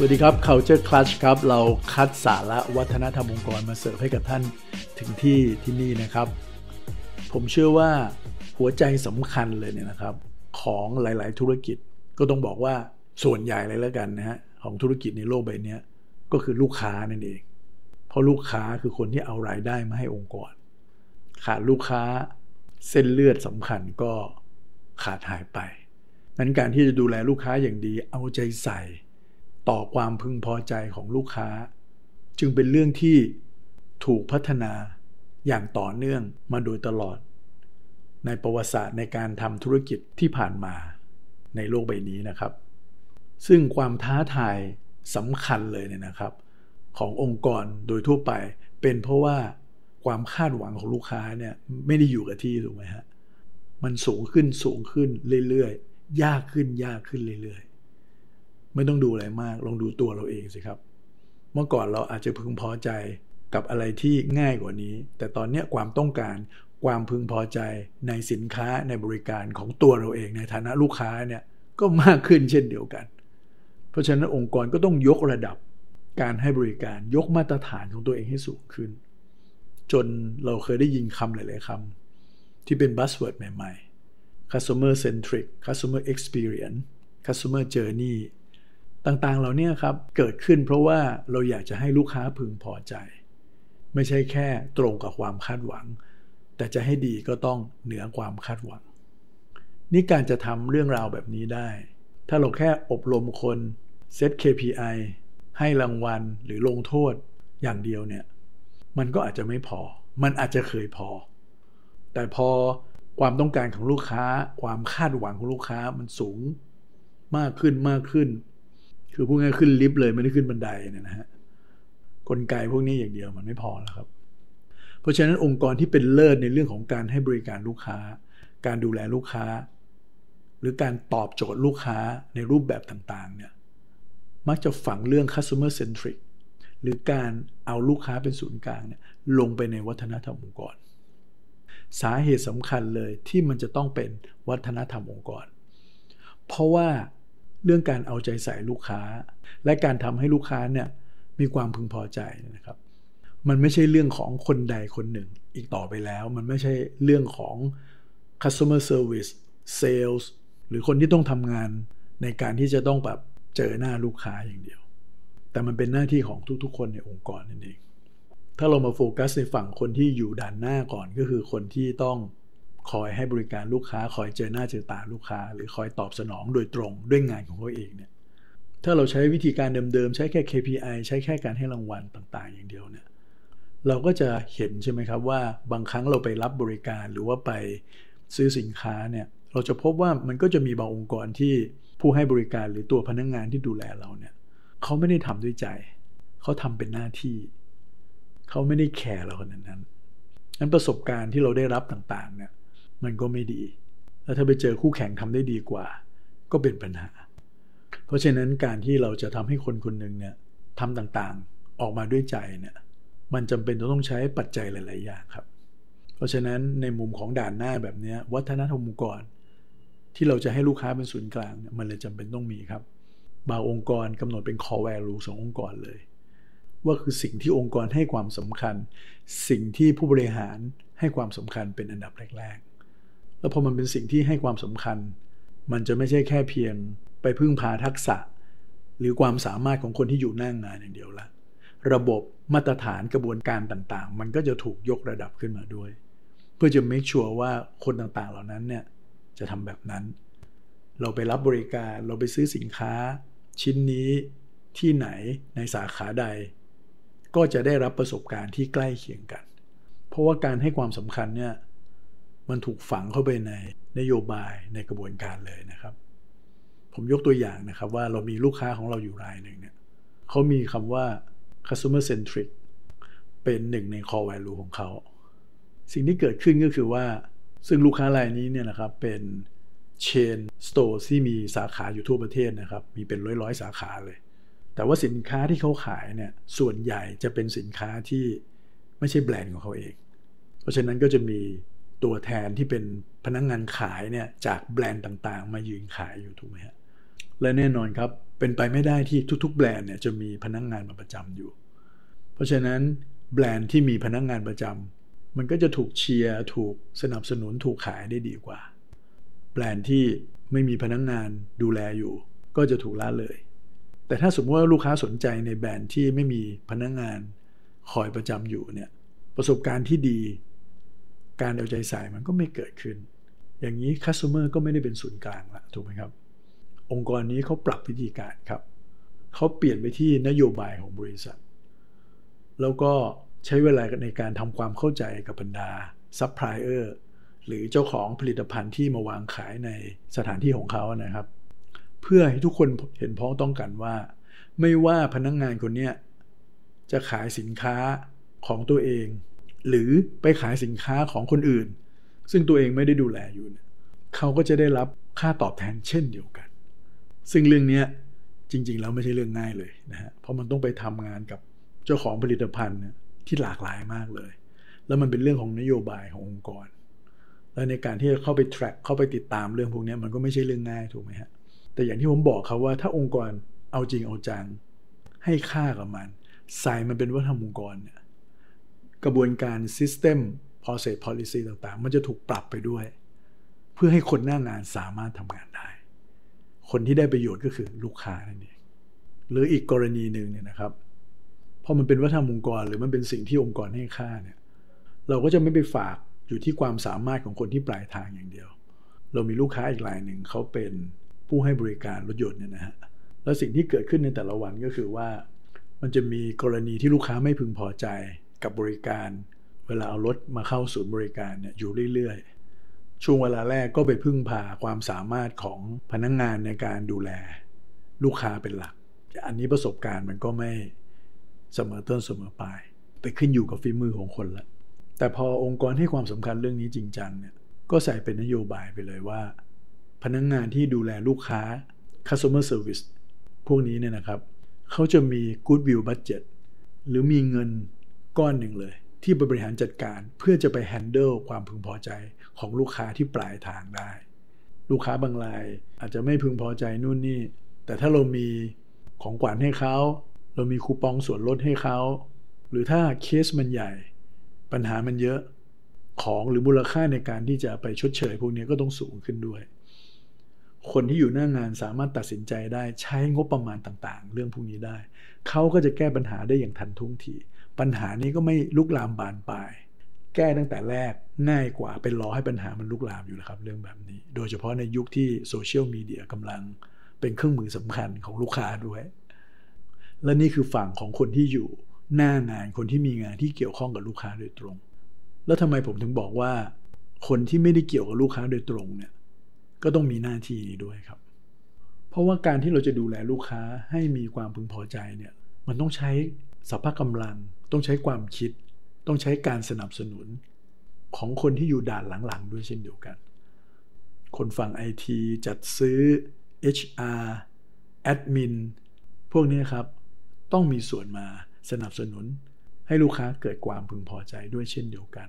สวัสดีครับ Culture Clutch ครับ เราคัดสาระวัฒนธรรมองค์กรมาเสิร์ฟให้กับท่านถึงที่ที่นี่นะครับ ผมเชื่อว่าหัวใจสำคัญเลยเนี่ยนะครับ ของหลาย ๆ ธุรกิจก็ต้องบอกว่าส่วนใหญ่เลยแล้วกันนะฮะของธุรกิจในโลกใบนี้ก็คือลูกค้านั่นเอง เพราะลูกค้าคือคนที่เอารายได้มาให้องค์กร ขาดลูกค้าเส้นเลือดสำคัญก็ขาดหายไปนั้นการที่จะดูแลลูกค้าอย่างดีเอาใจใส่ ต่อความพึงพอใจของลูกค้า จึงเป็นเรื่องที่ถูกพัฒนาอย่างต่อเนื่องมาโดยตลอด ในประวัติศาสตร์ในการทำธุรกิจที่ผ่านมาในโลกใบนี้นะครับ ซึ่งความท้าทายสำคัญเลยเนี่ยนะครับ ขององค์กรโดยทั่วไป เป็นเพราะว่าความคาดหวังของลูกค้าเนี่ยไม่ได้อยู่กับที่ถูกไหมฮะมันสูงขึ้นสูงขึ้นเรื่อยๆ ยากขึ้นยากขึ้นเรื่อยๆ ไม่ต้องดูอะไรมาก ลองดูตัวเราเองสิครับ เมื่อก่อนเราอาจจะพึงพอใจกับอะไรที่ง่ายกว่านี้ แต่ตอนนี้ความต้องการความพึงพอใจในสินค้าในบริการของตัวเราเองในฐานะลูกค้าเนี่ยก็มากขึ้นเช่นเดียวกัน เพราะฉะนั้นองค์กรก็ต้องยกระดับการให้บริการยกมาตรฐานของตัวเองให้สูงขึ้น จนเราเคยได้ยินคำหลาย ๆคำที่เป็นบัสเวิร์ดใหม่ ๆ customer centric customer experience customer journey ต่างๆ เหล่านี้ครับเกิดขึ้นเพราะว่าเราอยากจะให้ลูกค้าพึงพอใจ ไม่ใช่แค่ตรงกับความคาดหวัง แต่จะให้ดีก็ต้องเหนือความคาดหวัง นี่การจะทำเรื่องราวแบบนี้ได้ ถ้าเราแค่อบรมคนเซต KPI ให้รางวัลหรือลงโทษอย่างเดียวเนี่ยมันก็อาจจะไม่พอ มันอาจจะเคยพอ แต่พอความต้องการของลูกค้า ความคาดหวังของลูกค้ามันสูงมากขึ้นมากขึ้น คือพูดง่ายขึ้นลิฟต์เลยไม่ได้ขึ้นบันไดเนี่ยนะฮะกลไกพวกนี้อย่างเดียวมันไม่พอแล้วครับ เพราะฉะนั้นองค์กรที่เป็นเลิศในเรื่องของการให้บริการลูกค้า การดูแลลูกค้า หรือการตอบโจทย์ลูกค้าในรูปแบบต่างๆเนี่ยมักจะฝังเรื่อง customer centric หรือการเอาลูกค้าเป็นศูนย์กลางเนี่ยลงไปในวัฒนธรรมองค์กร สาเหตุสำคัญเลยที่มันจะต้องเป็นวัฒนธรรมองค์กร เพราะว่า เรื่องการเอาใจใส่ลูกค้า และการทำให้ลูกค้าเนี่ยมีความพึงพอใจนะครับ มันไม่ใช่เรื่องของคนใดคนหนึ่งอีกต่อไปแล้ว มันไม่ใช่เรื่องของ customer service sales หรือคนที่ต้องทำงานในการที่จะต้องแบบเจอหน้าลูกค้าอย่างเดียว แต่มันเป็นหน้าที่ของทุกๆ คนในองค์กรนั่นเอง ถ้าเรามาโฟกัสในฝั่งคนที่อยู่ด่านหน้าก่อนก็คือคนที่ต้อง คอยให้บริการลูกค้า คอยเจอหน้าเจอตาลูกค้า หรือคอยตอบสนองโดยตรงด้วยงานของเขาเองเนี่ยถ้าเราใช้วิธีการเดิมๆ ใช้แค่ KPI ใช้แค่การให้รางวัลต่างๆ อย่างเดียวเนี่ยเราก็จะเห็นใช่ไหมครับว่าบางครั้งเราไปรับบริการหรือว่าไปซื้อสินค้าเนี่ยเราจะพบว่ามันก็จะมีบางองค์กรที่ผู้ให้บริการหรือตัวพนักงงานที่ดูแลเราเนี่ยเขาไม่ได้ทำด้วยใจ เขาทำเป็นหน้าที่ เขาไม่ได้แคร์เราขนาดนั้นนั้นประสบการณ์ที่เราได้รับต่างๆเนี่ย มันก็ไม่ดี แล้วถ้าไปเจอคู่แข่งทำได้ดีกว่า ก็เป็นปัญหา เพราะฉะนั้นการที่เราจะทำให้คนคนหนึ่งเนี่ยทำต่างๆออกมาด้วยใจเนี่ยมันจำเป็นต้องใช้ปัจจัยหลาย ๆ อย่างครับ เพราะฉะนั้นในมุมของด่านหน้าแบบนี้วัฒนธรรมองค์กร ที่เราจะให้ลูกค้าเป็นศูนย์กลางมันเลยจำเป็นต้องมีครับ บางองค์กรกำหนดเป็น core value ขององค์กรเลย ว่าคือสิ่งที่องค์กรให้ความสำคัญ สิ่งที่ผู้บริหารให้ความสำคัญเป็นอันดับแรก ๆ แล้วพอมันเป็นสิ่งที่ให้ความสำคัญ มันจะไม่ใช่แค่เพียงไปพึ่งพาทักษะ หรือความสามารถของคนที่อยู่หน้างงานอย่างเดียวละ ระบบมาตรฐานกระบวนการต่างๆ มันก็จะถูกยกระดับขึ้นมาด้วย เพื่อจะ make sure ว่าคนต่างๆเหล่านั้นเนี่ยจะทำแบบนั้น เราไปรับบริการเราไปซื้อสินค้า ชิ้นนี้ที่ไหนในสาขาใด ก็จะได้รับประสบการณ์ที่ใกล้เคียงกัน เพราะว่าการให้ความสำคัญเนี่ย มันถูกฝังเข้าไปในนโยบายในกระบวนการเลยนะครับ ผมยกตัวอย่างนะครับว่าเรามีลูกค้าของเราอยู่รายหนึ่งเนี่ยเขามีคำว่า customer centric เป็นหนึ่งใน core value ของเขา สิ่งที่เกิดขึ้นก็คือว่า ซึ่งลูกค้ารายนี้เนี่ยนะครับเป็น chain store ที่มีสาขาอยู่ทั่วประเทศนะครับ มีเป็นร้อยๆ สาขาเลย แต่ว่าสินค้าที่เขาขายเนี่ยส่วนใหญ่จะเป็นสินค้าที่ไม่ใช่แบรนด์ของเขาเอง เพราะฉะนั้นก็จะมี ตัวแทนที่เป็นพนักงงานขายเนี่ยจากแบรนด์ต่างๆ มายืนขายอยู่ถูกไหมฮะและแน่นอนครับเป็นไปไม่ได้ที่ทุก ๆ แบรนด์เนี่ยจะมีพนักงงานมาประจำอยู่ เพราะฉะนั้นแบรนด์ที่มีพนักงงานประจำมันก็จะถูกเชียร์ถูกสนับสนุนถูกขายได้ดีกว่า แบรนด์ที่ไม่มีพนักงงานดูแลอยู่ ก็จะถูกละเลย แต่ถ้าสมมติว่าลูกค้าสนใจในแบรนด์ที่ไม่มีพนักงานคอยประจำอยู่เนี่ยประสบการณ์ที่ดี การเอาใจใส่มันก็ไม่เกิดขึ้น อย่างนี้ customer ก็ไม่ได้เป็นศูนย์กลางละถูกไหมครับ องค์กรนี้เขาปรับวิธีการครับเขาเปลี่ยนไปที่นโยบายของบริษัท แล้วก็ใช้เวลาในการทำความเข้าใจกับบรรดาซัพพลายเออร์หรือเจ้าของผลิตภัณฑ์ที่มาวางขายในสถานที่ของเขานะครับ เพื่อให้ทุกคนเห็นพ้องต้องกันว่า ไม่ว่าพนักงงานคนนี้จะขายสินค้าของตัวเอง หรือไปขายสินค้าของคนอื่น ซึ่งตัวเองไม่ได้ดูแลอยู่เนี่ยเขาก็จะได้รับค่าตอบแทนเช่นเดียวกัน ซึ่งเรื่องนี้จริงๆแล้วไม่ใช่เรื่องง่ายเลยนะฮะเพราะมันต้องไปทำงานกับเจ้าของผลิตภัณฑ์ที่หลากหลายมากเลย แล้วมันเป็นเรื่องของนโยบายขององค์กร และในการที่จะเข้าไป track เข้าไปติดตามเรื่องพวกนี้มันก็ไม่ใช่เรื่องง่ายถูกไหมฮะแต่อย่างที่ผมบอกครับว่าถ้าองค์กรเอาจริงเอาจัง ให้ค่ากับมัน ใส่มันเป็นวัฒนธรรมองค์กรเนี่ย กระบวนการ System Process Policy ต่างๆ มันจะถูกปรับไปด้วย เพื่อให้คนหน้างานสามารถทำงานได้ คนที่ได้ประโยชน์ก็คือลูกค้านั่นเองหรืออีกกรณีหนึ่งเนี่ยนะครับพอมันเป็นวัฒนธรรมองค์กรหรือมันเป็นสิ่งที่องค์กรให้ค่าเนี่ยเราก็จะไม่ไปฝากอยู่ที่ความสามารถของคนที่ปลายทางอย่างเดียว เรามีลูกค้าอีกรายหนึ่งเขาเป็นผู้ให้บริการรถยนต์เนี่ยนะฮะแล้วสิ่งที่เกิดขึ้นในแต่ละวันก็คือว่า มันจะมีกรณีที่ลูกค้าไม่พึงพอใจ กับบริการ เวลาเอารถมาเข้าศูนย์บริการเนี่ยอยู่เรื่อยๆ ช่วงเวลาแรกก็ไปพึ่งพาความสามารถของพนักงงานในการดูแล ลูกค้าเป็นหลัก อันนี้ประสบการณ์มันก็ไม่เสมอต้นเสมอปลายไปขึ้นอยู่กับฝีมือของคนละ แต่พอองค์กรให้ความสำคัญเรื่องนี้จริงจังเนี่ยก็ใส่เป็นนโยบายไปเลยว่า พนักงงานที่ดูแลลูกค้า customer service พวกนี้เนี่ยนะครับ เขาจะมี goodwill budget หรือมีเงิน ก้อนหนึ่งเลย ที่บริหารจัดการเพื่อจะไป handle ความพึงพอใจของลูกค้าที่ปลายทางได้ ลูกค้าบางรายอาจจะไม่พึงพอใจนู่นนี่ แต่ถ้าเรามีของขวัญให้เขา เรามีคูปองส่วนลดให้เขา หรือถ้าเคสมันใหญ่ ปัญหามันเยอะของหรือมูลค่าในการที่จะไปชดเชยพวกนี้ก็ต้องสูงขึ้นด้วย คนที่อยู่หน้างานสามารถตัดสินใจได้ใช้งบประมาณต่างๆ เรื่องพวกนี้ได้ เขาก็จะแก้ปัญหาได้อย่างทันท่วงที ปัญหานี้ก็ไม่ลุกลามบานปลาย แก้ตั้งแต่แรกง่ายกว่าเป็นรอให้ปัญหามันลุกลามอยู่แล้วครับเรื่องแบบนี้ โดยเฉพาะในยุคที่โซเชียลมีเดียกำลังเป็นเครื่องมือสำคัญของลูกค้าด้วย และนี่คือฝั่งของคนที่อยู่หน้างานคนที่มีงานที่เกี่ยวข้องกับลูกค้าโดยตรง แล้วทำไมผมถึงบอกว่า คนที่ไม่ได้เกี่ยวกับลูกค้าโดยตรงเนี่ยก็ต้องมีหน้าที่นี้ด้วยครับ เพราะว่าการที่เราจะดูแลลูกค้าให้มีความพึงพอใจเนี่ยมันต้องใช้ สัพพกำลังต้องใช้ความคิด ต้องใช้การสนับสนุนของคนที่อยู่ด่านหลังๆ ด้วยเช่นเดียวกัน คนฝั่งไอทีจัดซื้อ HR แอดมินพวกนี้ครับ ต้องมีส่วนมาสนับสนุน ให้ลูกค้าเกิดความพึงพอใจด้วยเช่นเดียวกัน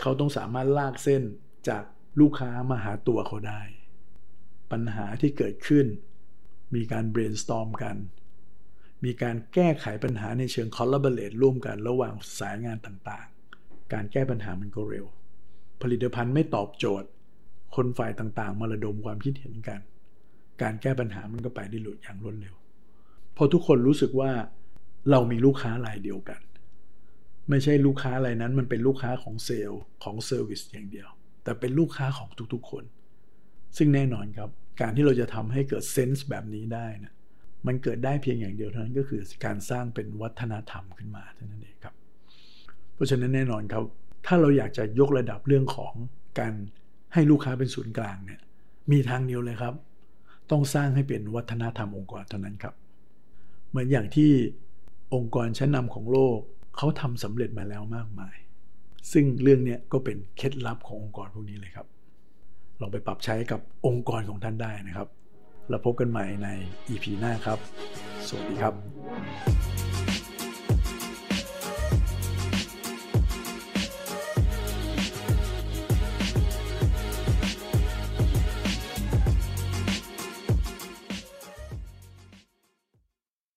เขาต้องสามารถลากเส้นจากลูกค้ามาหาตัวเขาได้ ปัญหาที่เกิดขึ้น มีการ brainstorm กัน มีการแก้ไขปัญหาในเชิง collaborate ร่วมกันระหว่างสายงานต่างๆ การแก้ปัญหามันก็เร็ว ผลิตภัณฑ์ไม่ตอบโจทย์ คนฝ่ายต่างๆ มาระดมความคิดเห็นกัน การแก้ปัญหามันก็ไปได้หลุดอย่างรวดเร็ว พอทุกคนรู้สึกว่าเรามีลูกค้ารายเดียวกัน ไม่ใช่ลูกค้ารายนั้นมันเป็นลูกค้าของเซลล์ของ service อย่างเดียว แต่เป็นลูกค้าของทุกๆคน ซึ่งแน่นอนครับ การที่เราจะทำให้เกิด sense แบบนี้ได้นะ มันเกิดได้เพียงอย่างเดียวเท่านั้นก็คือการสร้างเป็นวัฒนธรรมขึ้นมาเท่านั้นเองครับ เพราะฉะนั้นแน่นอนครับ ถ้าเราอยากจะยกระดับเรื่องของการให้ลูกค้าเป็นศูนย์กลางเนี่ยมีทางเดียวเลยครับ ต้องสร้างให้เป็นวัฒนธรรมองค์กรเท่านั้นครับ เหมือนอย่างที่องค์กรชั้นนำของโลกเขาทำสำเร็จมาแล้วมากมาย ซึ่งเรื่องนี้ก็เป็นเคล็ดลับขององค์กรพวกนี้เลยครับลองไปปรับใช้กับองค์กรของท่านได้นะครับ แล้วพบกันใหม่ใน EP หน้าครับ สวัสดีครับ